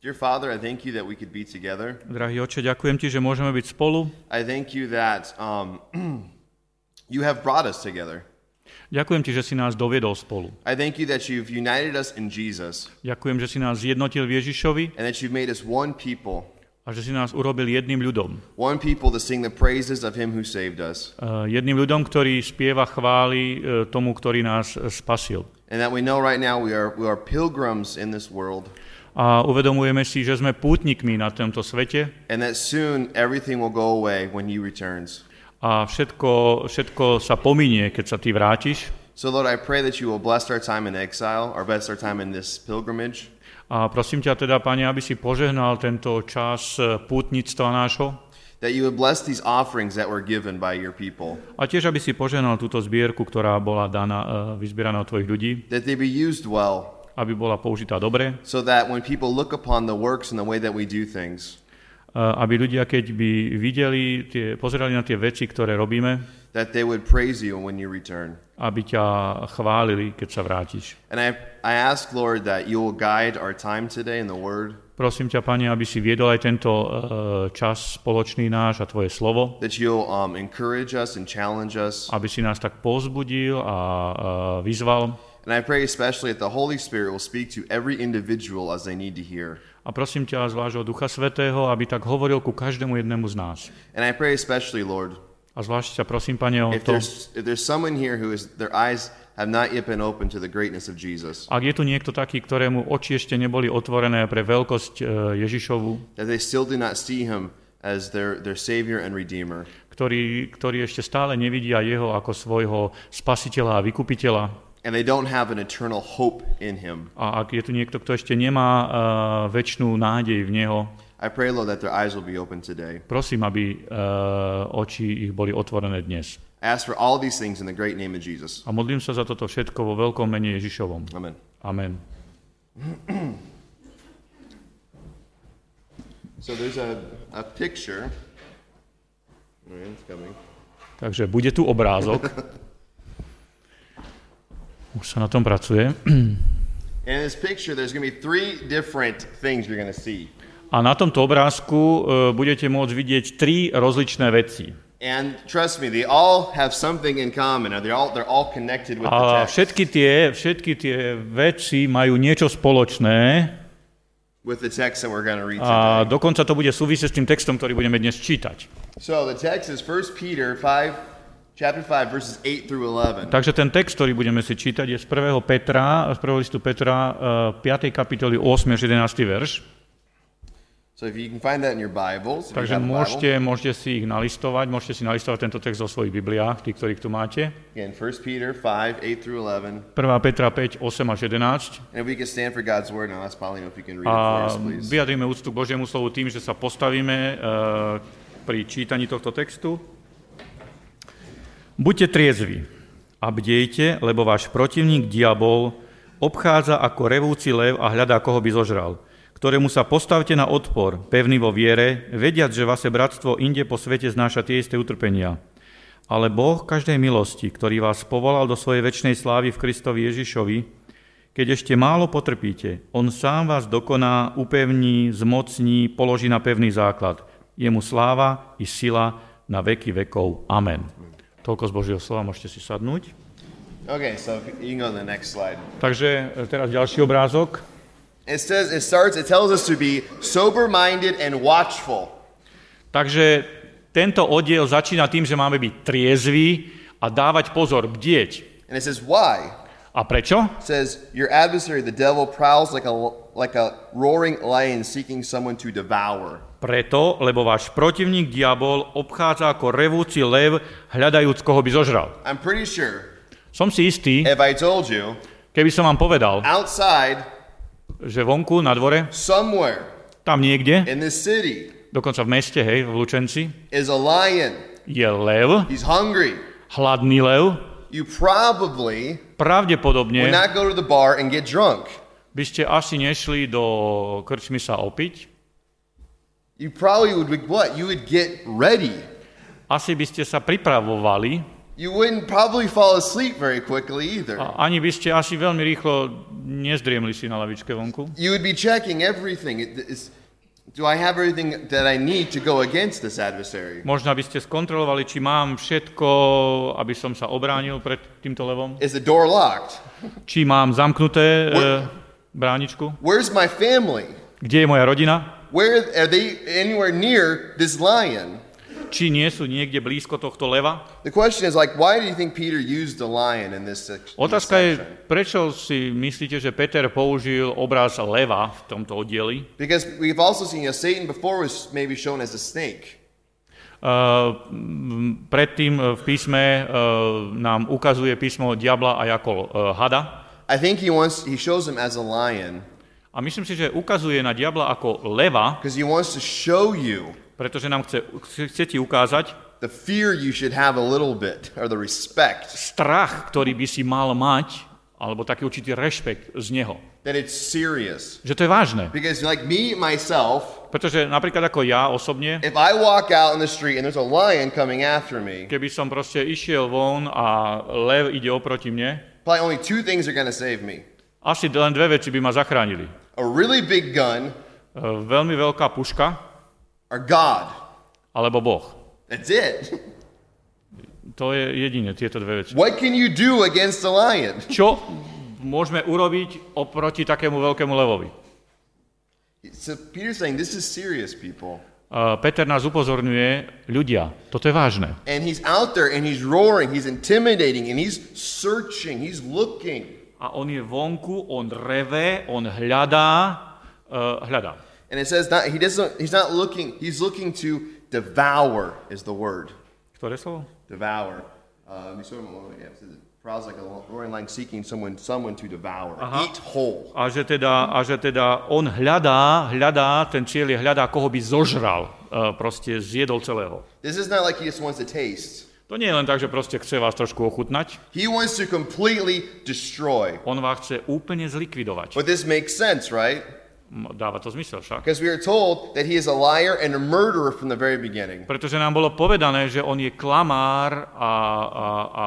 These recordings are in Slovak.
Dear Father, I thank you that we could be together. Drahý oče, ďakujem ti, že môžeme byť spolu. I thank you that um, you have brought us together. Ďakujem ti, že si nás doviedol spolu. I thank you that you've united us in Jesus Ďakujem, že si nás zjednotil v Ježišovi and that you've made us one people, a že si nás urobil jedným ľudom. one people to sing the praises of him who saved us. Uh, jedným ľudom, ktorý spieva chvály uh, tomu, ktorý nás uh, spasil. And that we know right now we are, we are pilgrims in this world A uvedomujeme si, že sme pútnikmi na tomto svete and that soon everything will go away when he returns. a všetko, všetko sa pominie, keď sa ty vrátiš. So, Lord, I pray that you will bless our time in exile, or bless our time in this pilgrimage. A prosím ťa teda, Pane, aby si požehnal tento čas uh, pútnictva nášho That you would bless these offerings that were given by your people. a tiež, aby si požehnal túto zbierku, ktorá bola daná, uh, vyzbieraná od tvojich ľudí, That they be used well, aby bola použitá dobre, so that when people look upon the works and the way that we do things, aby ľudia, keď by videli, tie, pozerali na tie veci, ktoré robíme, that they would praise you when you return. aby ťa chválili, keď sa vrátiš. And I, I ask, Lord, that you will guide our time today in the Word, Prosím ťa, Pane, aby si viedol aj tento uh, čas spoločný náš a Tvoje slovo, that you'll um, encourage us and challenge us. aby si nás tak povzbudil a uh, vyzval. And I pray especially that the Holy Spirit will speak to every individual as they need to hear. A prosím ťa z vášho Ducha Svetého, aby tak hovoril ku každému jednému z nás. And I pray especially, Lord, A zvlášť ťa prosím, Pane, o if to, there's, if there's someone here who is, their eyes have not yet been opened to the greatness of Jesus, ak je tu niekto taký, ktorému oči ešte neboli otvorené pre veľkosť uh, Ježišovu, that they still do not see him as their, their Savior and Redeemer, ktorí, ktorí ešte stále nevidia jeho ako svojho spasiteľa a vykupiteľa, and they don't have an eternal hope in him. a ak je tu niekto, kto ešte nemá uh, väčšnú nádej v neho, I pray, Lord, that their eyes will be open today. prosím, aby uh, oči ich boli otvorené dnes. I ask for all these things in the great name of Jesus. A modlím sa za toto všetko vo veľkom mene Ježišovom. Amen. Amen. So there's a, a picture. All right, it's coming. Takže bude tu obrázok. Už sa na tom pracuje. And in this picture, there's going to be three different things you're going to see. A na tomto obrázku uh, budete môcť vidieť tri rozličné veci. And trust me, they all have something in common. They're all, they're all connected with the A text. všetky tie, všetky tie veci majú niečo spoločné With the text that we're going to read a today. dokonca to bude súvisieť s tým textom, ktorý budeme dnes čítať. So the text is 1 Peter 5, chapter 5, verses 8 through 11. Takže ten text, ktorý budeme si čítať, je z 1. Petra, z 1. listu Petra, uh, 5. kapitoly 8 až 11. verš. So if you can find that in your Bibles, Takže môžete, môžete si ich nalistovať, môžete si nalistovať tento text vo svojich Bibliách, tí, ktorí tu máte. Again, 1 Peter 5, 8 through 11. 1. Petra 5, 8 až 11. And if we can stand for God's word, now Paulino if you can read it for us, please. vyjadríme úctu k Božiemu slovu tým, že sa postavíme uh, pri čítaní tohto textu. Buďte triezvi a bdejte, lebo váš protivník diabol obchádza ako revúci lev a hľadá, koho by zožral ktorému sa postavte na odpor, pevný vo viere, vediac, že vaše bratstvo inde po svete znáša tie isté utrpenia. Ale Boh každej milosti, ktorý vás povolal do svojej väčšnej slávy v Kristovi Ježišovi, keď ešte málo potrpíte, On sám vás dokoná, upevní, zmocní, položí na pevný základ. Jemu sláva i sila na veky vekov. Amen. Toľko z Božieho slova, môžete si sadnúť. Okay, so you can go to the next slide. Takže e, teraz ďalší obrázok. It says, it starts, it tells us to be sober minded and watchful. Takže tento oddiel začína tým, že máme byť triezví a dávať pozor, bdieť. And it says, why? A prečo? It says, Your adversary, the devil, prowls like a, like a roaring lion seeking someone to devour. Preto, lebo váš protivník diabol obchádza ako revúci lev, hľadajúc, koho by zožral. I'm pretty sure Som si istý, if I told you keby som vám povedal, outside, že vonku, na dvore, somewhere tam niekde, in this city, dokonca v meste, hej, v Lučenci, is a lion, je lev, he's hungry, hladný lev, you probably would pravdepodobne not go to the bar and get drunk. By ste asi nešli do krčmy sa opiť, You probably would, what? You would get ready. asi by ste sa pripravovali, You wouldn't probably fall asleep very quickly either. A ani by ste asi veľmi rýchlo nezdriemli si na lavičke vonku. You would be checking everything. It- is- do I have everything that I need to go against this adversary? Možno by ste skontrolovali, či mám všetko, aby som sa obránil pred týmto levom. Is the door locked? Či mám zamknuté e, bráničku. Where's my family? Kde je moja rodina? Where are they anywhere near this lion? Či nie sú niekde blízko tohto leva? The question is like, why do you think Peter used the lion in this, sec- in this Otázka je, section? prečo si myslíte, že Peter použil obraz leva v tomto oddieli? Because we've also seen, you know, Satan before was maybe shown as a snake. Uh, predtým uh, v písme uh, nám ukazuje písmo diabla aj ako uh, hada. I think he wants, he shows him as a lion A myslím si, že ukazuje na diabla ako leva, because he wants to show you pretože nám chce, chce ti ukázať the fear you should have a little bit, or the respect, strach, ktorý by si mal mať, alebo taký určitý rešpekt z neho. that it's serious. Že to je vážne. Because like me, myself, Pretože napríklad ako ja osobne, if I walk out in the street and there's a lion coming after me, keby som proste išiel von a lev ide oproti mne, probably only two things are going to save me. asi len dve veci by ma zachránili. A really big gun E, Veľmi veľká puška or God. alebo Boh. That's it. To je jedine, tieto dve veci. What can you do against a lion? Čo môžeme urobiť oproti takému veľkému levovi? So Peter's saying this is serious, people. Uh, Peter nás upozorňuje, ľudia, toto je vážne. And he's out there and he's roaring, he's intimidating, and he's searching, he's looking. A on je vonku, on reve, on hľadá, uh, hľadá. And it says not he doesn't he's not looking, he's looking to devour is the word. Ktoré slovo? Devour. Uh, Aha. A že, teda, a že teda on hľadá, hľadá, ten cieľ je hľadá, koho by zožral, uh, proste zjedol celého. This is not like he just wants to taste. To nie je len tak, že proste chce vás trošku ochutnať, He wants to completely destroy. on vás chce úplne zlikvidovať. But this makes sense, right? Dáva to zmysel však. Because we are told that he is a liar and a murderer from the very beginning. Pretože nám bolo povedané, že on je klamár a, a, a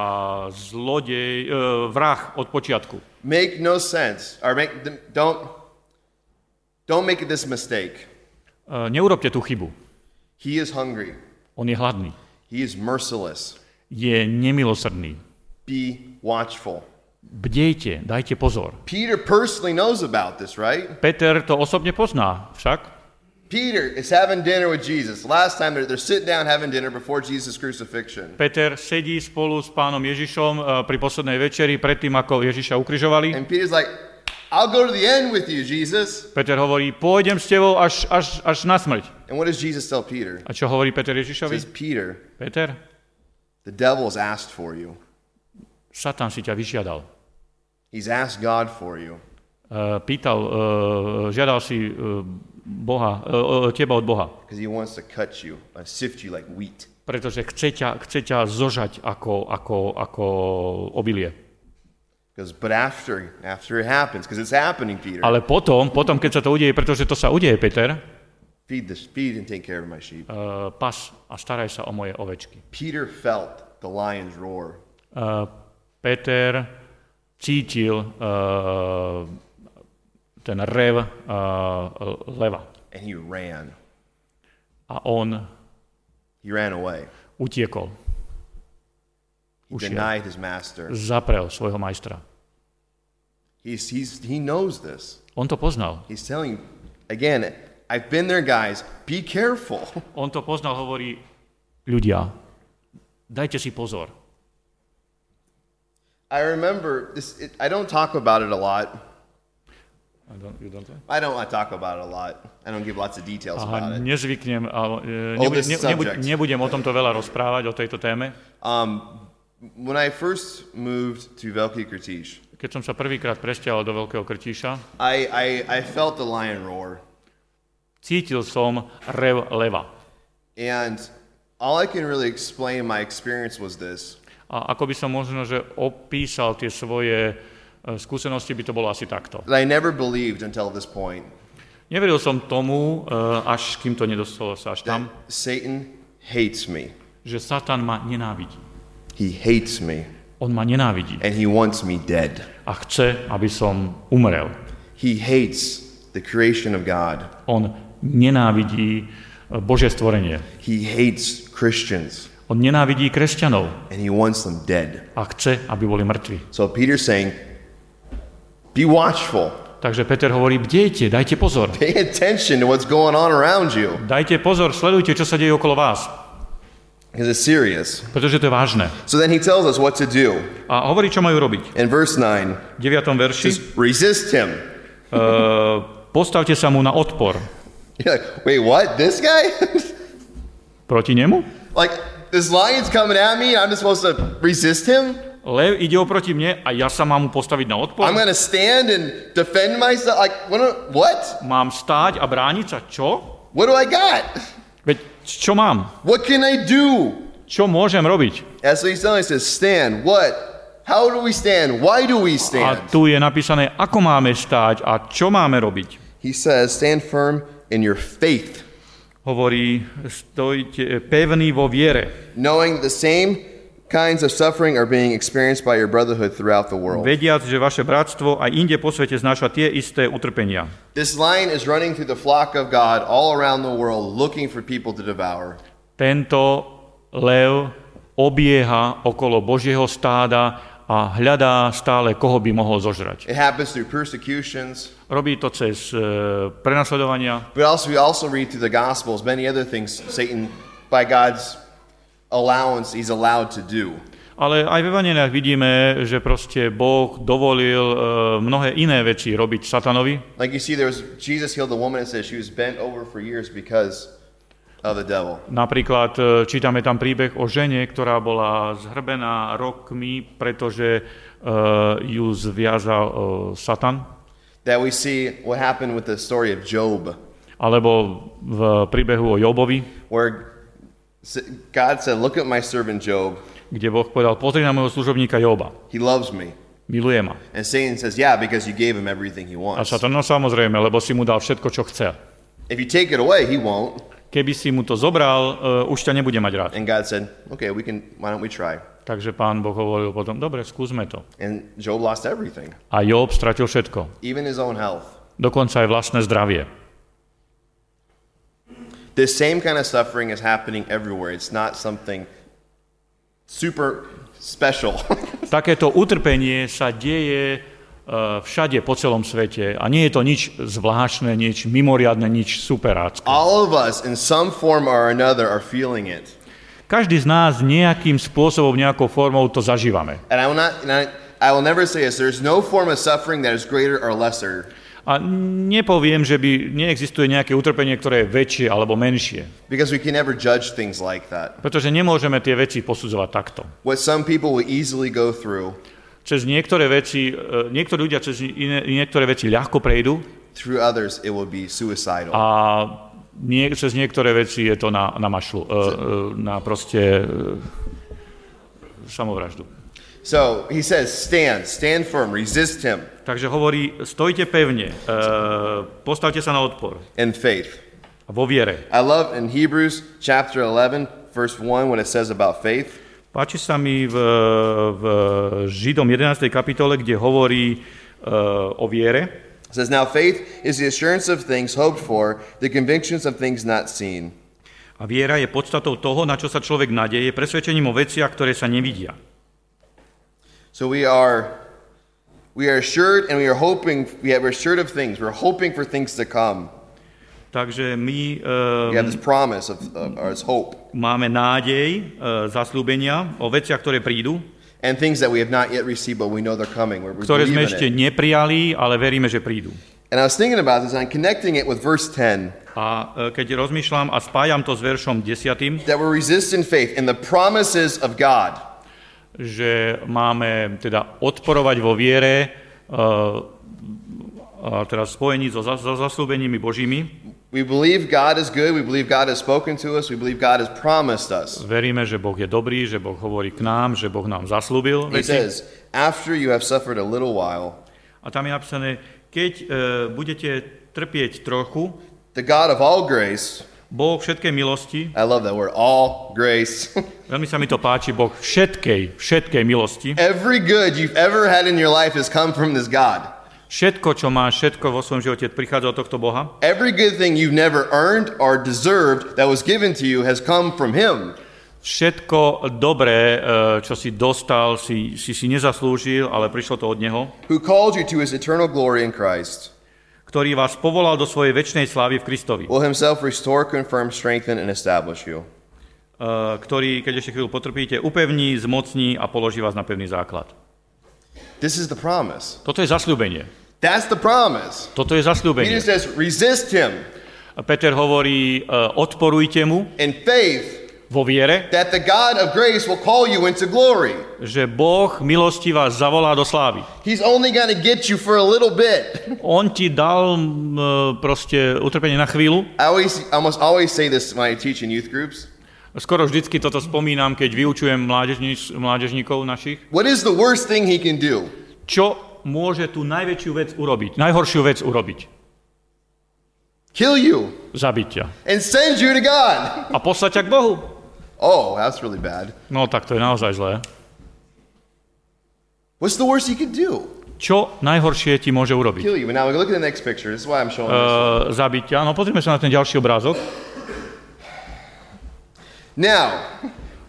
zlodej, e, vrah od počiatku. Make no sense. Or make don't don't make this mistake. E, neurobte tú chybu. He is hungry. On je hladný. He is merciless. Je nemilosrdný. Be watchful. Bdejte, dajte pozor. Peter personally knows about this, right? Peter to osobne pozná však. Peter is having dinner with Jesus. Last time they're, they're sitting down having dinner before Jesus' crucifixion. Peter sedí spolu s pánom Ježišom e, pri poslednej večeri, predtým ako Ježiša ukrižovali. And Peter's like, I'll go to the end with you, Jesus. Peter hovorí, pôjdem s tebou až, až, až na smrť. And what does Jesus tell Peter? A čo hovorí Peter Ježišovi? says, Peter, Peter, the devil has asked for you. Satan si ťa vyžiadal. He's asked God for you. E, Pýtal, e, žiadal si e, Boha, teba od Boha. Because he wants to cut you, uh, sift you like wheat. pretože chce ťa, chce ťa zožať ako, ako, ako obilie. Because, but after, after it happens, because it's happening, Peter, Ale potom, potom, keď sa to udeje, pretože to sa udeje, Peter, feed this, feed and take care of my sheep. uh, pas a staraj sa o moje ovečky. Peter felt the lion's roar. Uh, Peter cítil uh, ten rev uh, leva and he ran. a on He ran away. utiekol, He Ušiel. denied his master. zaprel svojho majstra. He's, he's, he knows this. On to poznal. He's telling, again, I've been there, guys. Be careful. On to poznal, hovorí, ľudia, dajte si pozor. I remember this. It, I don't talk about it a lot. I don't, you don't I don't talk about it a lot. I don't give lots of details about Aha, it. nezvyknem, ale, e, Oldest nebudem, ne, nebudem o tomto veľa rozprávať, o tejto téme. Um, when I first moved to Velki Krtish, Keď som sa prvýkrát presťahol do Veľkého Krtíša, I, I, I felt the lion roar. cítil som rev leva. And all I can really explain my experience was this. A ako by som možno, že opísal tie svoje e, skúsenosti, by to bolo asi takto. I never believed until this point Neveril som tomu, e, až kým to nedostalo sa až tam, Satan hates me. že Satan ma nenávidí. He hates me On ma nenávidí and he wants me dead. a chce, aby som umrel. He hates the creation of God. On nenávidí e, Božie stvorenie. He hates Christians On nenávidí kresťanov and he wants them dead. a chce, aby boli mŕtvi. So Peter's saying, be watchful. Takže Peter hovorí, bdejte, dajte pozor. Pay attention to what's going on around you Dajte pozor, sledujte, čo sa deje okolo vás, because it's serious. pretože to je vážne. So then he tells us what to do. A hovorí, čo majú robiť. In verse 9, V 9. verši, just resist him. uh, postavte sa mu na odpor. You're like, wait, what? This guy? Proti nemu? like, this lion's coming at me I'm just supposed to resist him? Lev ide oproti mne a ja sa mám mu postaviť na odpor? I'm to stand and defend myself? Like, what? Mám stáť a brániť sa? Čo? What do I got? Veď čo mám? What can I do? Čo môžem robiť? That's what he's telling us. Stand. What? How do we stand? Why do we A stand? tu je napísané, ako máme stáť a čo máme robiť. He says, stand firm in your faith, Hovorí, stojte pevný vo viere. knowing the same kinds of suffering are being experienced by your brotherhood throughout the world. Vediac, že vaše bratstvo aj inde po svete znáša tie isté utrpenia. This lion is running through the flock of God all around the world looking for people to devour. Tento lev obieha okolo Božieho stáda a hľadá stále, koho by mohol zožrať. It happens through persecutions, Robí to cez e, prenasledovania, but also we also read through the Gospels many other things Satan, by God's allowance, he's allowed to do. ale aj v Evaneliách vidíme, že proste Boh dovolil e, mnohé iné veci robiť satanovi. Like you see, there was Jesus healed a woman and says she was bent over for years because of the devil. Napríklad e, čítame tam príbeh o žene, ktorá bola zhrbená rokmi, pretože e, ju zviazal e, Satan. That we see what happened with the story of Job, Alebo v príbehu o Jobovi, where God said, Look at my servant Job. kde Boh povedal, pozri na môjho služobníka Joba, He loves me. miluje ma. And Satan says, Yeah, because you gave him everything he A wants. Satan, no samozrejme, lebo si mu dal všetko, čo chce. If you take it away, he won't. Keby si mu to zobral, uh, už ťa nebude mať rád. And God said, Okay, we can, why don't we try? Takže pán Boh hovoril potom, dobre, skúsme to. And Job lost everything, A Job stratil všetko, even his own health. dokonca aj vlastné zdravie. This same kind of suffering is happening everywhere. It's not something super special. Takéto utrpenie sa deje uh, všade po celom svete a nie je to nič zvláštne, nič mimoriadne, nič superácké. All of us, in some form or another, are feeling it. Každý z nás nejakým spôsobom, nejakou formou to zažívame. And I will not, I, I will never say this. There's no form of suffering that is greater or lesser A nepoviem, že by neexistuje nejaké utrpenie, ktoré je väčšie alebo menšie. because we can never judge things like that. Pretože nemôžeme tie veci posudzovať takto. What some people will easily go through, Cez niektoré veci, e, niektorí ľudia cez iné, niektoré veci ľahko prejdú a nie, cez niektoré veci je to na, na mašlu, e, e, na proste e, samovraždu. So he says, stand, stand firm, resist him Takže hovorí, stojte pevne, postavte sa na odpor in faith. vo viere. I love in Hebrews chapter 11, verse 1, what it says about faith. Páči sa mi v, v Židom 11. kapitole, kde hovorí e, o viere. It says, Now faith is the assurance of things hoped for, the convictions of things not seen. A viera je podstatou toho, na čo sa človek nadeje, presvedčením o veciach, ktoré sa nevidia. So we are we are assured and we are hoping we are assured of things. We're hoping for things to come. Takže my We have e, this promise of, of or this hope. máme nádej, e, zaslúbenia o veciach, ktoré prídu, And things that we have not yet received, but we know they're coming. We're, we ktoré sme ešte neprijali, ale veríme, že prídu. And I was thinking about this and I'm connecting it with verse 10 A e, keď rozmýšľam a spájam to s veršom 10, that we're resistant faith in the promises of God. že máme teda odporovať vo viere, e, a teraz spojení so, so zaslúbeniami Božími. We believe God is good. We believe God has spoken to us. We believe God has promised us. Veríme, že Boh je dobrý, že Boh hovorí k nám, že Boh nám zaslúbil He veci. says, after you have suffered a little while, A tam je napísané, keď e, budete trpieť trochu, the God of all grace, Boh všetkej milosti, I love that word. All grace. veľmi sa mi to páči, Boh všetkej, všetkej milosti. Every good you've ever had in your life has come from this God. Všetko, čo máš, všetko vo svojom živote prichádza od tohto Boha. Every good thing you've never earned or deserved that was given to you has come from Him. Všetko dobré, e, čo si dostal, si, si si nezaslúžil, ale prišlo to od Neho, Who called you to His eternal glory in Christ, ktorý vás povolal do svojej väčšnej slávy v Kristovi, will Himself restore, confirm, strengthen, and establish you. e, ktorý, keď ešte chvíľu potrpíte, upevní, zmocní a položí vás na pevný základ. This is the promise. Toto je zasľúbenie. That's the promise. Toto je Peter zasľúbenie. says, resist Him Peter hovorí, e, odporujte mu in faith vo viere, that the God of grace will call you into glory. že Boh milosti vás zavolá do slávy. He's only to get you for a little bit. On ti dal e, proste utrpenie na chvíľu. I always, I almost always say this when I teach in youth groups. Skoro vždycky toto spomínam, keď vyučujem mládežníkov našich. What is the worst thing he can do? Čo môže tú najväčšiu vec urobiť, najhoršiu vec urobiť? Kill you Zabiť ťa. and send you to God. A poslať ťa k Bohu. Oh, that's really bad. No tak to je naozaj zlé. What's the worst he could do? Čo najhoršie ti môže urobiť? Kill you. Now look at the next picture. This is why I'm showing this. Uh, zabiť ťa. No pozrime sa na ten ďalší obrázok. Now,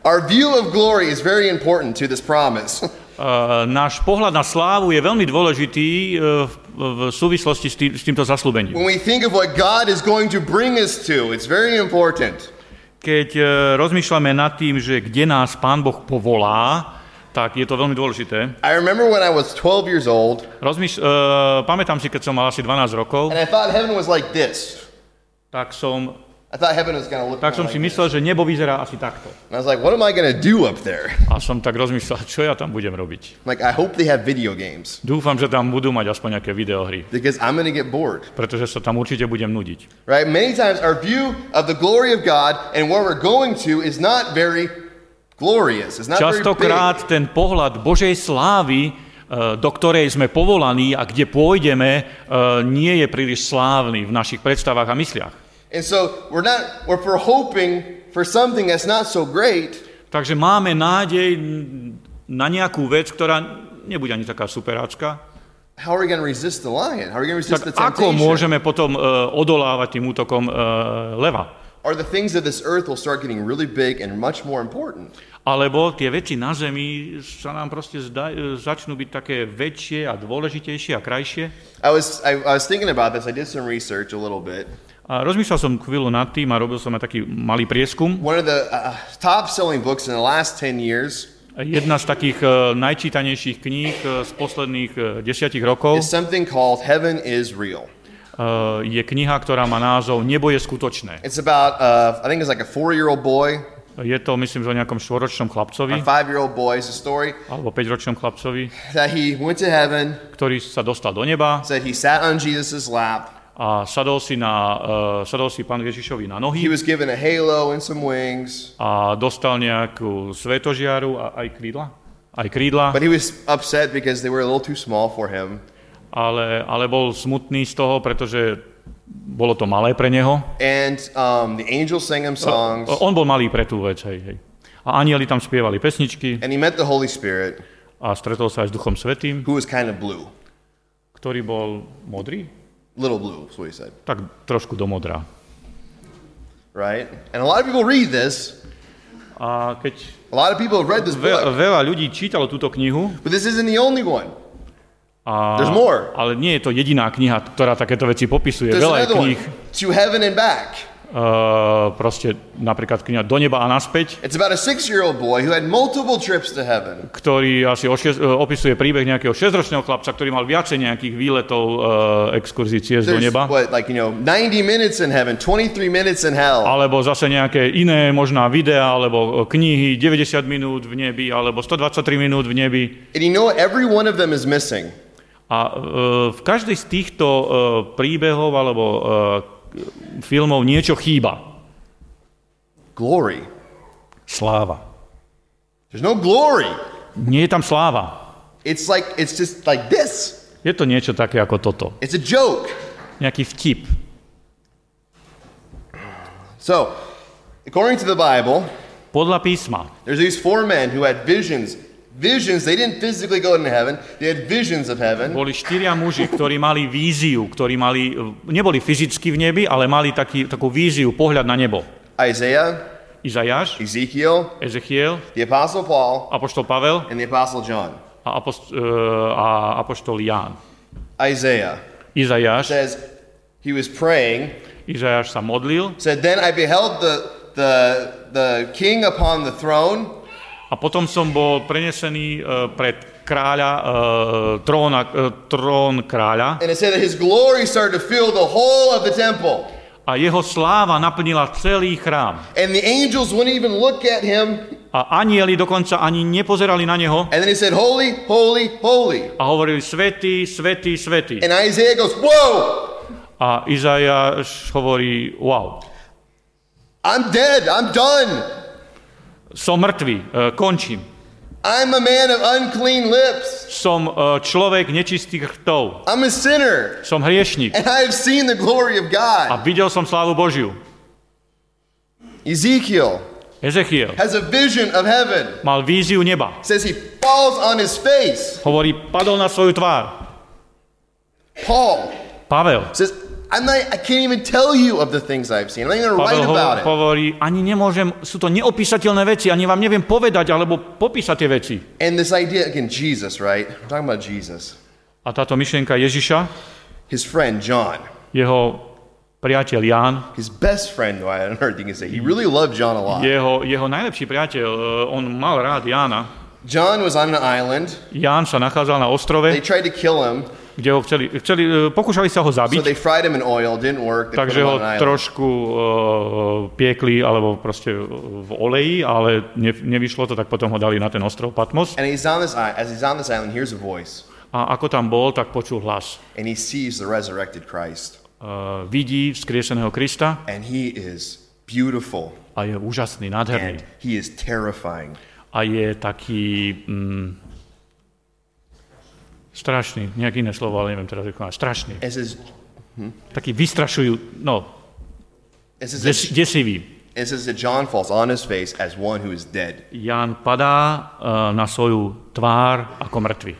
our view of glory is very important to this promise. Uh, náš pohľad na slávu je veľmi dôležitý uh, v, súvislosti s, tým, s týmto zaslúbením. when we think of what God is going to bring us to, it's very important. Keď uh, rozmýšľame nad tým, že kde nás Pán Boh povolá, tak je to veľmi dôležité. I remember when I was 12 years old, Rozmýš- uh, pamätám si, keď som mal asi 12 rokov, and I thought heaven was like this. tak som, I thought heaven was going to look tak som si like myslel, že nebo vyzerá asi takto. And I was like, what am I going to do up there? A som tak rozmýšľal, čo ja tam budem robiť. Like, I hope they have video games Dúfam, že tam budú mať aspoň nejaké videohry, because I'm going to get bored. pretože sa tam určite budem nudiť. Right? Many times our view of the glory of God and where we're going to is not very glorious. It's not. Častokrát ten pohľad Božej slávy, e, do ktorej sme povolaní a kde pôjdeme, e, nie je príliš slávny v našich predstavách a mysliach. And so we're not, we're hoping for something that's not so great, Takže máme nádej na nejakú vec, ktorá nebude ani taká superácka. how are we going to resist the lion? How are we going to resist Tak the ako temptation? môžeme potom e, odolávať tým útokom e, leva? Or the things of this earth will start getting really big and much more important. Alebo tie veci na zemi sa nám proste zda, e, začnú byť také väčšie a dôležitejšie a krajšie. I was, I, I was thinking about this. I did some research a little bit. A rozmýšľal som chvíľu nad tým a robil som aj taký malý prieskum. One of the uh, top selling books in the last 10 years Jedna z takých e, najčítanejších kníh e, z posledných e, desiatich rokov is something called Heaven is Real. e, je kniha, ktorá má názov Nebo je skutočné. It's about, uh, I think it's like a four year old boy Je to, myslím, že o nejakom štvoročnom or chlapcovi, boy. Story alebo päťročnom chlapcovi, that he went to heaven, ktorý sa dostal do neba said he sat on Jesus' lap. A sadol si, na, uh, sadol si pán Ježišovi na He nohy was given a halo and some wings, a dostal nejakú svetožiaru a aj krídla. Aj krídla, but he was upset because they were a little too small for him. ale, ale bol smutný z toho, pretože bolo to malé pre neho. And um, the angels sang him songs, On bol malý pre tú vec, hej, hej. A anieli tam spievali pesničky and he met the Holy Spirit, a stretol sa aj s Duchom Svetým, who was kind of blue, ktorý bol modrý, little blue, is what he said, tak trošku do modra. right? And a lot of people read this. A keď A lot of people have read this book, veľa ľudí čítalo túto knihu, but this isn't the only one. a, There's more. ale nie je to jediná kniha, ktorá takéto veci popisuje. There's Veľa je kníh, To Heaven and Back. Uh, proste napríklad kniha Do neba a naspäť, It's about a six-year-old boy who had multiple trips to heaven. ktorý asi o šest, uh, opisuje príbeh nejakého 6-ročného chlapca, ktorý mal viacej nejakých výletov uh, exkurzí ciest do neba. what, like you know, 90 minutes in heaven, 23 minutes in hell. Alebo zase nejaké iné možná videá, alebo knihy 90 minút v nebi, alebo 123 minút v nebi. And you know? Every one of them is missing. A uh, v každej z týchto uh, príbehov alebo uh, filmov niečo chýba. Glory. Sláva. There's no glory. Nie je tam sláva. It's like it's just like this. Je to niečo také ako toto. It's a joke. Nejaký vtip. So, according to the Bible, Podľa písma there's these four men who had visions. Visions, they didn't physically go into heaven, they had visions of heaven. boli štyria muži, ktorí mali víziu, ktorí mali, neboli fyzicky v nebi, ale mali taký, takú víziu, pohľad na nebo. Isaiah, Izajáš, Ezekiel, Ezechiel, the Apostle Paul, Apoštol Pavel and the Apostle John. a, apost, e, a Apoštol Ján. Isaiah Izajáš, says he was praying, Izajáš sa modlil said, Then I beheld the, the, the king upon the throne, a potom som bol prenesený e, pred kráľa, e, tróna, e, trón kráľa and it said that his glory started to fill the whole of the temple. a jeho sláva naplnila celý chrám. And the angels wouldn't even look at him. A anieli dokonca ani nepozerali na neho And then he said, Holy, holy, holy. a hovorili svetý, svetý, svetý. And Isaiah goes, Whoa, A Izajáš hovorí, wow, I'm dead, I'm done. Som mŕtvý, e, končím. I'm a man of unclean lips. Som e, človek nečistých rtov. I'm a sinner. Som hriešnik. And I have seen the glory of A God. videl som slávu Božiu. Ezekiel Ezechiel has a vision of heaven. mal víziu neba. says he falls on his face. Hovorí, padol na svoju tvár. Paul Pavel. says, I'm not, I can't even tell you of the things I've seen. I'm not even Pavel write about it. hovorí, ani nemôžem, sú to neopísateľné veci, ani vám neviem povedať alebo popísať tie veci. And this idea, again, Jesus, right? We're talking about Jesus. A táto myšlienka Ježiša, His friend, John, jeho priateľ Ján, his best friend, I heard you can say, he really loved John a lot. jeho, jeho najlepší priateľ, e, on mal rád Jána. John was on an island. Ján sa nachádzal na ostrove, They tried to kill him, kde ho chceli, chceli e, pokúšali sa ho so zabiť, they fried him in oil. Didn't work. They takže ho trošku uh, piekli, alebo proste v oleji, ale ne, nevyšlo to, tak potom ho dali na ten ostrov Patmos. And he's on this island. As he's on this island, hears a voice, A ako tam bol, tak počul hlas. and he sees the resurrected Christ, Uh, vidí vzkrieseného Krista and he is beautiful a je úžasný, nádherný. and he is terrifying. A je taký... Mm, strašný, nejak iné slovo, ale neviem teraz vykonať. Strašný. It says, Taký vystrašujú, no, it says, des, desivý. it says that John falls on his face as one who is dead. Ján padá uh, na svoju tvár ako mŕtvy.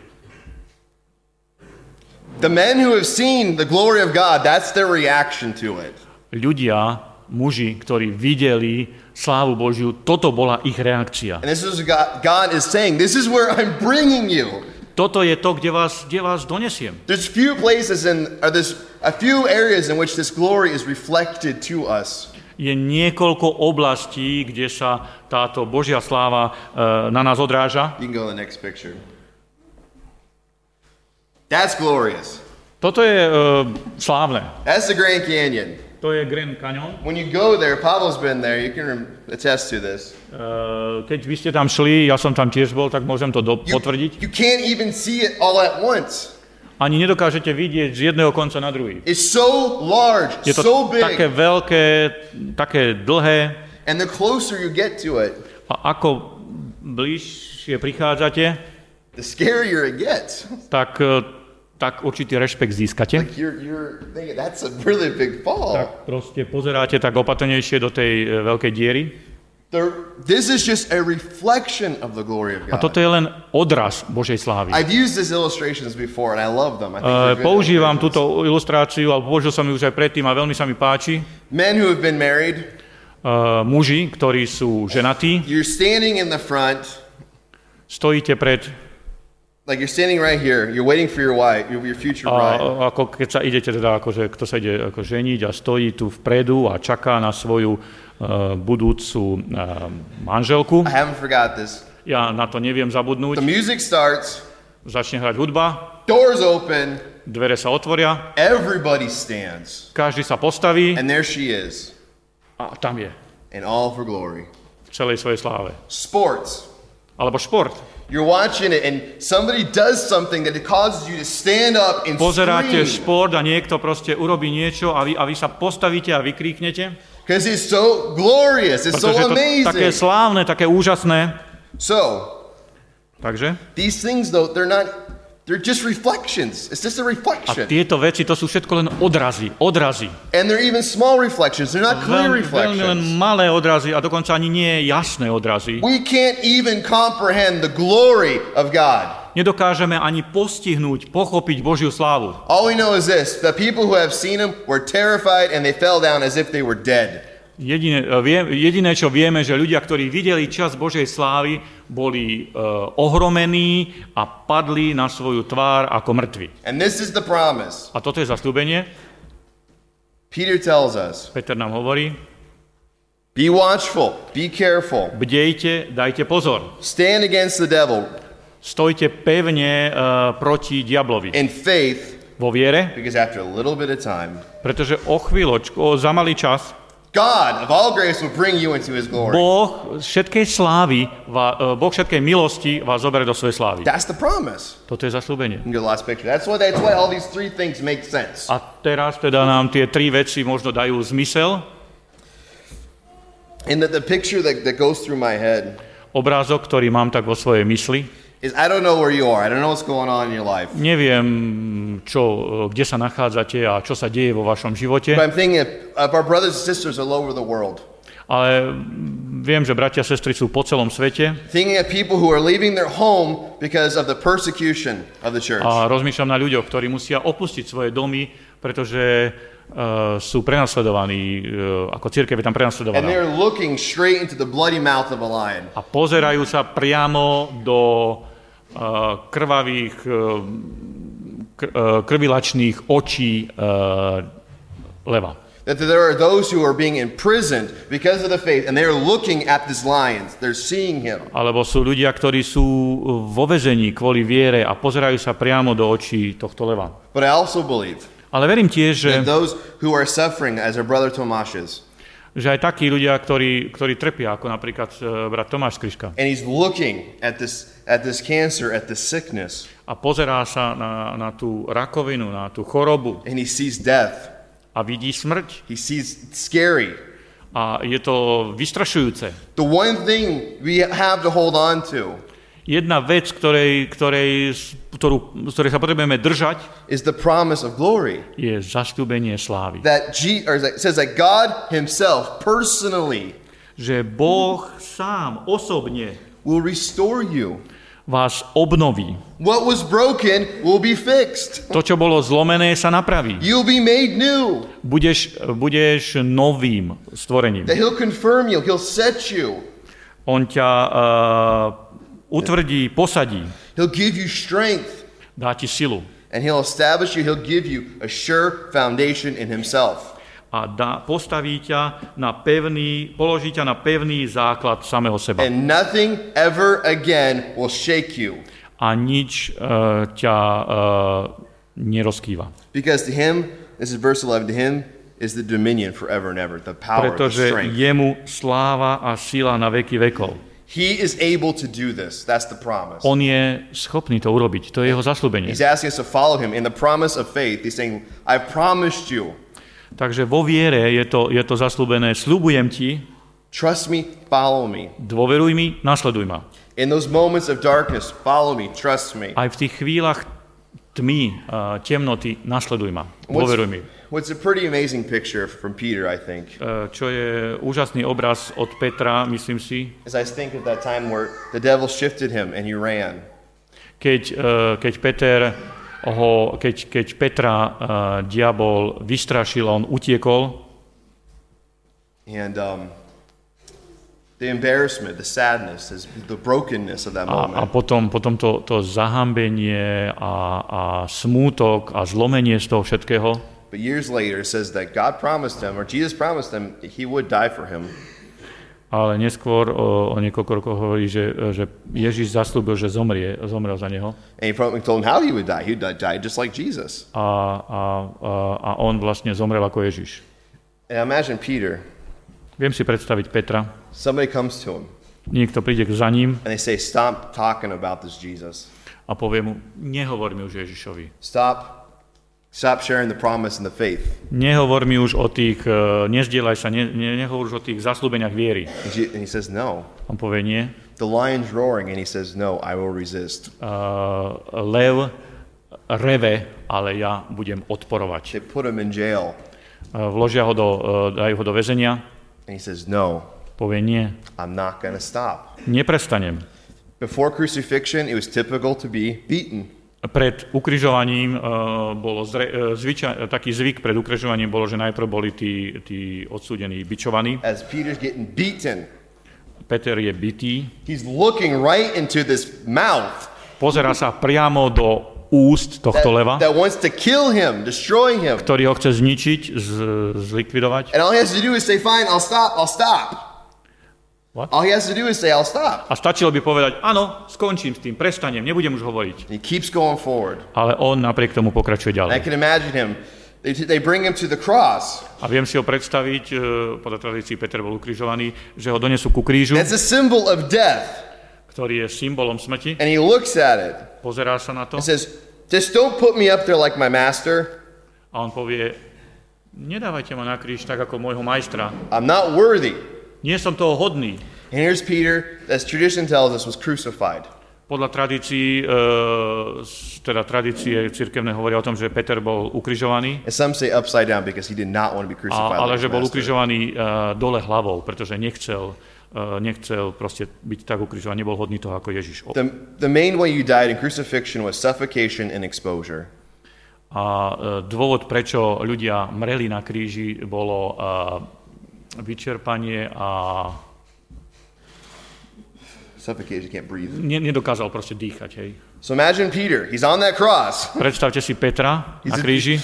The men who have seen the glory of God, that's their reaction to it. Ľudia, muži, ktorí videli slávu Božiu, toto bola ich reakcia. And this is God, God is saying, this is where I'm bringing you. Toto je to, kde vás, kde vás donesiem. There's few places in, or there's a few areas in which this glory is reflected to us. Je niekoľko oblastí, kde sa táto Božia sláva uh, na nás odráža. You can go to the next picture. That's glorious. Toto je uh, slávne. That's the Grand Canyon. To je Grand Canyon. When you go there, Pablo's been there, you can attest to this. Uh, keď vy ste tam šli, ja som tam tiež bol, tak môžem to do, You, potvrdiť. you can't even see it all at once. Ani nedokážete vidieť z jedného konca na druhý. It's so large, Je to so big, také veľké, také dlhé and the closer you get to it, a ako bližšie prichádzate, the scarier it gets. tak, eh, tak určitý rešpekt získate. Like you're, you're thinking, that's a really big fall. Tak proste pozeráte tak opatrnejšie do tej eh, veľkej diery. The, this is just a reflection of the glory of A God. toto je len odraz Božej slávy. I've used these illustrations before, and I love them. I think good Používam túto ilustráciu, alebo použil som ju už aj predtým a veľmi sa mi páči. Men who have been married, Eh, Muži, ktorí sú ženatí, you're standing in the front, stojíte pred like you're standing right here. You're waiting for your wife, your, future bride. A ako keď sa idete teda, akože, kto sa ide ako ženiť a stojí tu vpredu a čaká na svoju uh, budúcu uh, manželku. I haven't forgot this. Ja na to neviem The zabudnúť. music starts, Začne hrať hudba, doors open, dvere sa otvoria, everybody stands, každý sa postaví and there she is, a tam je in all of her glory. v celej svojej sláve. Sports. Alebo šport. You're watching it, and somebody does something that causes you to stand up and Pozeráte scream šport a niekto proste urobí niečo a vy, a vy sa postavíte a vykríknete. because it's so glorious. It's so je to také amazing. slávne, také úžasné. So Takže these things, though, they're not They're just reflections. It's just a A reflection. tieto veci, to sú všetko len odrazy, odrazy. And they're even small reflections. They're not clear Veľmi, veľmi len reflections. malé odrazy a dokonca ani nie jasné odrazy. We can't even comprehend the glory of God. Nedokážeme ani postihnúť, pochopiť Božiu slávu. All we know is this the people who have seen him were terrified and they fell down as if they were dead. Jediné, e, vie, jediné, čo vieme, že ľudia, ktorí videli čas Božej slávy, boli e, ohromení a padli na svoju tvár ako mŕtvi. And this is the promise. A toto je zasľúbenie. Peter tells us Peter nám hovorí, be watchful, be careful, bdejte, dajte pozor. stand against the devil Stojte pevne e, proti diablovi in faith, vo viere, because after a little bit of time, pretože o chvíľočku, o za malý čas, God of all grace will bring you into his glory. Boh všetkej slávy, e, Boh všetkej milosti vás zoberie do svojej slávy. That's the promise. Toto je zaslúbenie. At the last picture. That's why that's why all these three things make sense. A teraz teda nám tie tri veci možno dajú zmysel. And that the picture that, that goes through my head Obrázok, ktorý mám tak vo svojej mysli. Is I don't know where you are. I don't know what's going on in your life. Neviem, čo, kde sa nachádzate a čo sa deje vo vašom živote, But I'm thinking of, our brothers and sisters all over the world. ale viem, že bratia a sestry sú po celom svete Thinking of people who are leaving their home because of the persecution of the church. a rozmýšľam na ľuďoch, ktorí musia opustiť svoje domy, pretože uh, sú prenasledovaní, uh, ako církev je tam prenasledovaná. a pozerajú sa priamo do krvavých, uh, kr- uh, krvilačných očí leva. That there are those who are being imprisoned because of the faith, and they're looking at these lions. They're seeing him. Alebo sú ľudia, ktorí sú vo vezení kvôli viere a pozerajú sa priamo do očí tohto leva. But I also believe Ale verím tiež, že, those who are suffering, as our brother Tomasz is, že aj takí ľudia, ktorí, ktorí trpia, ako napríklad uh, brat Tomáš Skriška, and he's looking at this at this cancer, at this sickness, a pozerá sa na, na tú rakovinu, na tú chorobu and he sees death. a vidí smrť. He sees scary. A je to vystrašujúce. The one thing we have to hold on to Jedna vec, ktorej, ktorej, ktorú, ktorej sa potrebujeme držať, is the promise of glory. je zastúbenie slávy. That G, or it says that God Himself personally Že Boh sám osobne will restore you. vás obnoví. What was broken will be fixed. To, čo bolo zlomené, sa napraví. You'll be made new. Budeš, budeš novým stvorením. That He'll confirm you. He'll set you. On ťa uh, utvrdí, posadí, He'll give you strength. dá ti silu And He'll establish you. He'll give you a sure foundation in Himself. a dá, postaví ťa na pevný, položí ťa na pevný základ samého seba. And nothing ever again will shake you. A nič uh, ťa uh, nerozkýva. Because to Him, this is verse 11, to Him is the dominion forever and ever, the power, the Pretože strength. jemu sláva a sila na veky vekov. He is able to do this. That's the promise. On je schopný to urobiť. To je jeho zaslúbenie. He's asking us to follow Him in the promise of faith. He's saying, I promised you. Takže vo viere je to, je to zaslúbené. Sľubujem ti, Trust me, follow me. dôveruj mi, nasleduj ma. In those moments of darkness, follow me, trust me. Aj v tých chvíľach tmy, uh, temnoty, nasleduj ma. Dôveruj mi. what's a pretty amazing picture from Peter, I think, Uh, čo je úžasný obraz od Petra, myslím si, is I think of that time where the devil shifted him and he ran. keď, uh, keď Peter ho, keď, keď Petra uh, diabol vystrašil, on utiekol And um, the embarrassment, the sadness, the brokenness of that a, a moment. potom, potom to, to zahambenie a, a smútok a zlomenie z toho všetkého. But years later, it says that God promised him, or Jesus promised him, he would die for him. Ale neskôr o, o niekoľko rokov hovorí, že, že Ježiš zaslúbil, že zomrie, zomrel za neho. And he told him how he would die. He would die just like Jesus. A, a, a, a on vlastne zomrel ako Ježiš. And imagine Peter, Viem si predstaviť Petra. somebody comes to him Niekto príde za ním and they say, Stop talking about this Jesus. a povie mu, nehovor mi už Ježišovi. Stop. Stop sharing the promise and the faith. Nehovor mi už o tých, uh, nezdielaj sa, ne, ne, nehovor už o tých zaslúbeniach viery. And he says, No. On povie nie. The lion's roaring, and he says, No, I will resist. Uh, lev reve, ale ja budem odporovať. They put him in jail. E, Vložia ho do, e, dajú ho do väzenia, And he says, No, povie nie, I'm not going to stop. neprestanem. Before crucifixion, it was typical to be beaten. Pred ukrižovaním e, bolo zre, e, zvyča, taký zvyk pred ukrižovaním bolo, že najprv boli tí, tí odsúdení bičovaní. As Peter's getting beaten, Peter je bitý, he's looking right into this mouth pozera sa priamo do úst tohto leva, that, that wants to kill him, destroy him. ktorý ho chce zničiť, z, zlikvidovať. And all he has to do is say, Fine, I'll stop, I'll stop. What? All he has to do is say, I'll stop. A stačilo by povedať, áno, skončím s tým, prestanem, nebudem už hovoriť. He keeps going forward. Ale on napriek tomu pokračuje And I ďalej. can imagine him. They, they bring him to the cross. A viem si ho predstaviť, e, podľa tradícií Peter bol ukrižovaný, že ho donesú ku krížu, That's a symbol of death. ktorý je symbolom smrti. And he looks at it Pozerá sa na to and says, Just don't put me up there like my master. a on povie, nedávajte ma na kríž tak ako môjho majstra. I'm not worthy. Nie som toho hodný. And here's Peter, as tradition tells us, was crucified. Podľa tradícií, e, teda tradície cirkevné hovoria o tom, že Peter bol ukrižovaný, And some say upside down because he did not want to be crucified. a, ale like že bol ukrižovaný e, dole hlavou, pretože nechcel, nechcel proste byť tak ukrižovaný, nebol hodný toho ako Ježiš. The, the main way you died in crucifixion was suffocation and exposure. A e, dôvod, prečo ľudia mreli na kríži, bolo e, vyčerpanie a Suffocation, can't breathe. ne, nedokázal proste dýchať. Hej. So imagine Peter. He's on that cross. Predstavte si Petra na kríži,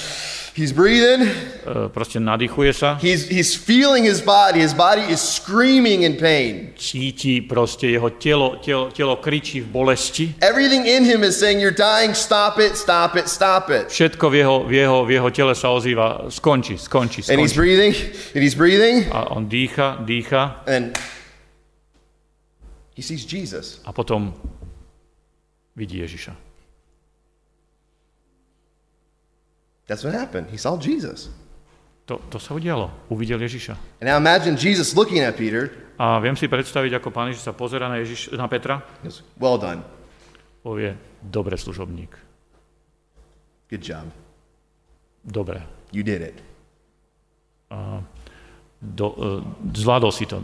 He's breathing. e, proste nadýchuje sa, He's, he's feeling his body. His body is screaming in pain. cíti proste jeho telo, telo, telo kričí v bolesti. Everything in him is saying, You're dying. Stop it. Stop it. Stop it. Všetko v jeho, v jeho, v jeho tele sa ozýva, skonči, skonči, And he's skonči. breathing. And he's breathing. A on dýcha, dýcha And he sees Jesus. a potom vidí Ježiša. That's what happened. He saw Jesus. To, to sa udialo. Uvidel Ježiša. And now imagine Jesus looking at Peter. A viem si predstaviť, ako pán Ježiš sa pozera na, Ježiš, na Petra, goes, Well done. povie, dobre služobník, Good job. dobre, You did it. do, uh, zvládol si to.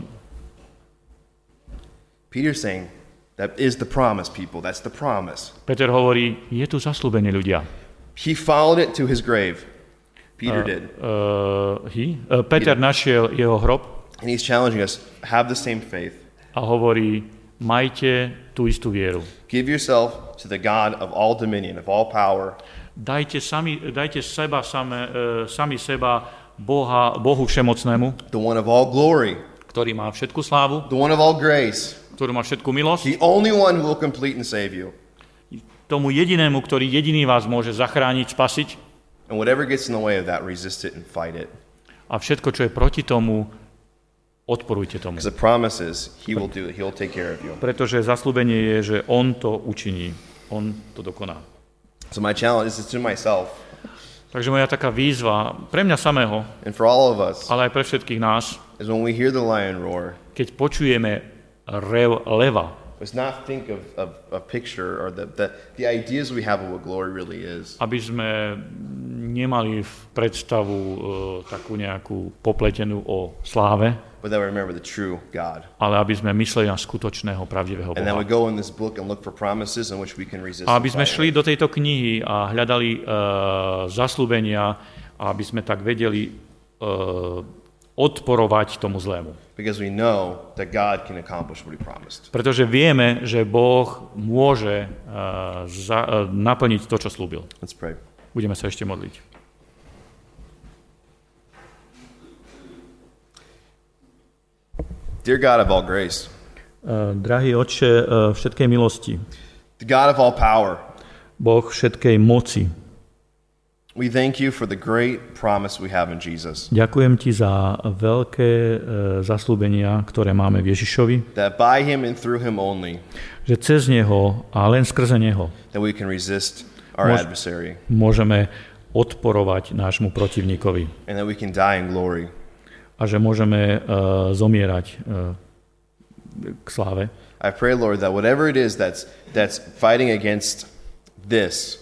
Peter's saying, That is the promise, people. That's the promise. Peter hovorí, je tu zaslúbenie ľudia. He followed it to his grave. Peter did. Uh, he? Uh, Peter našiel jeho hrob And he's challenging us have the same faith. a hovorí, majte tú istú vieru. Give yourself to the God of all dominion, of all power, Dajte sami, dajte seba same, uh, sami seba Boha, Bohu všemocnému, the one of all glory, ktorý má všetku slávu, the one of all grace, ktorý má všetku milosť, the only one who will complete and save you. Tomu jedinému, ktorý jediný vás môže zachrániť, spasiť And whatever gets in the way of that, resist it and fight it. a všetko, čo je proti tomu, odporujte tomu. Because the promise is he will do it. He'll take care of you. Pretože zaslúbenie je, že On to učiní, On to dokoná. So my challenge is to myself Takže moja taká výzva pre mňa samého, and for all of us ale aj pre všetkých nás, is when we hear the lion roar, keď počujeme rev leva, let's not think of, of a picture or the, the, the ideas we have of what glory really is. aby sme nemali v predstavu e, takú nejakú popletenú o sláve, But that we remember the true God. ale aby sme mysleli na skutočného, pravdivého And then we Boha. go in this book and look for promises in which we can resist. A aby sme šli do tejto knihy a hľadali uh, zaslúbenia, aby sme tak vedeli uh, odporovať tomu zlému. Because we know that God can accomplish what he promised. Pretože vieme, že Boh môže uh, za, uh, naplniť to, čo slúbil. Let's pray. Budeme sa ešte modliť. Dear God of all grace, Uh, drahý Otče uh, všetkej milosti, the God of all power, Boh všetkej moci, we thank you for the great promise we have in Jesus. ďakujem Ti za veľké uh, zaslúbenia, ktoré máme v Ježišovi, That by him and through him only, že cez Neho a len skrze Neho that we can resist our Mož- adversary môžeme odporovať nášmu protivníkovi and that we can die in glory. a že môžeme uh, zomierať uh, k sláve. I pray, Lord, that whatever it is that's, that's fighting against this,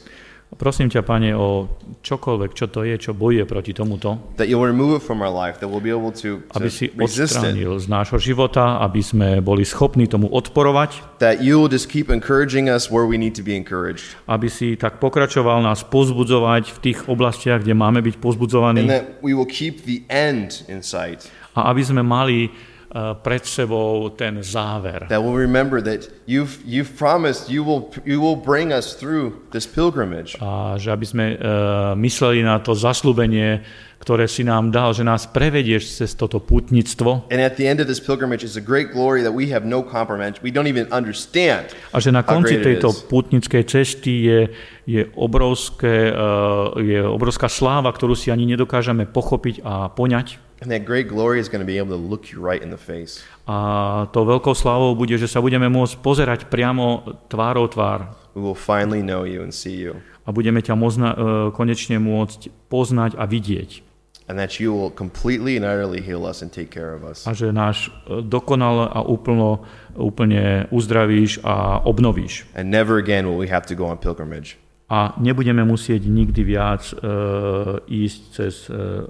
Prosím ťa, Pane, o čokoľvek, čo to je, čo bojuje proti tomuto, that you'll remove it from our life, that we'll be able to, aby to si resist it, odstránil z nášho života, aby sme boli schopní tomu odporovať, that you will just keep encouraging us where we need to be encouraged, aby si tak pokračoval nás pozbudzovať v tých oblastiach, kde máme byť and pozbudzovaní that we will keep the end in sight, a aby sme mali pred sebou ten záver. that we'll remember that you've, you've promised you will, you will bring us through this pilgrimage. A že aby sme uh, mysleli na to zaslúbenie, ktoré si nám dal, že nás prevedieš cez toto pútnictvo And at the end of this pilgrimage is a great glory that we have no compromise. We don't even understand. a že na konci tejto is. pútnickej cesty je, je, obrovské, uh, je obrovská sláva, ktorú si ani nedokážeme pochopiť a poňať. And that great glory is going to be able to look you right in the face. A to veľkou slávou bude, že sa budeme môcť pozerať priamo tvárou tvár We will finally know you and see you. a budeme ťa mozna, uh, konečne môcť poznať a vidieť. And that you will completely and utterly heal us and take care of us. A že náš uh, dokonal a úplno, úplne uzdravíš a obnovíš. And never again will we have to go on pilgrimage. A nebudeme musieť nikdy viac uh, ísť cez uh,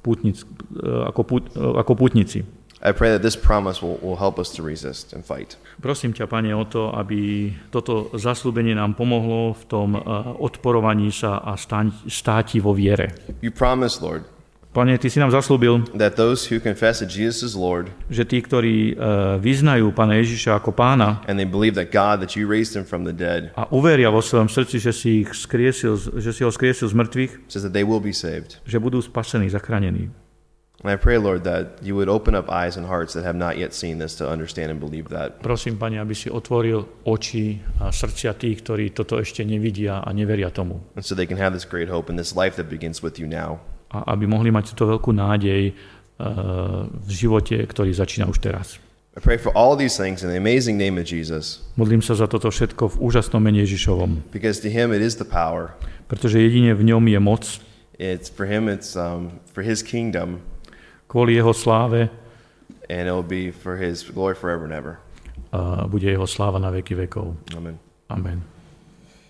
pútnic, uh, ako, pút, uh, ako pútnici. I pray that this promise will, will help us to resist and fight. Prosím ťa, Pane, o to, aby toto zaslúbenie nám pomohlo v tom uh, odporovaní sa a stáť, státi vo viere. You promise, Lord, Pane, Ty si nám zaslúbil, that those who confess that Jesus is Lord že tí, ktorí uh, vyznajú Pána Ježiša ako pána and they believe that God, that you raised him from the dead, a uveria vo svojom srdci, že si, ich skriesil, že si ho skriesil z mŕtvych, says that they will be saved. že budú spasení, zachránení. And I pray, Lord, that you would open up eyes and hearts that have not yet seen this to understand and believe that. Prosím, Pane, aby si otvoril oči a srdcia tých, ktorí toto ešte nevidia a neveria tomu. And so they can have this great hope in this life that begins with you now. A aby mohli mať túto veľkú nádej uh, v živote, ktorý začína už teraz. I pray for all these things in the amazing name of Jesus, Modlím sa za toto všetko v úžasnom mene Ježišovom, because to him it is the power. pretože jedine v ňom je moc, It's for him, it's um, for his kingdom, kvôli jeho sláve and it will be for his glory forever and ever. uh, bude jeho sláva na veky vekov. Amen. Amen.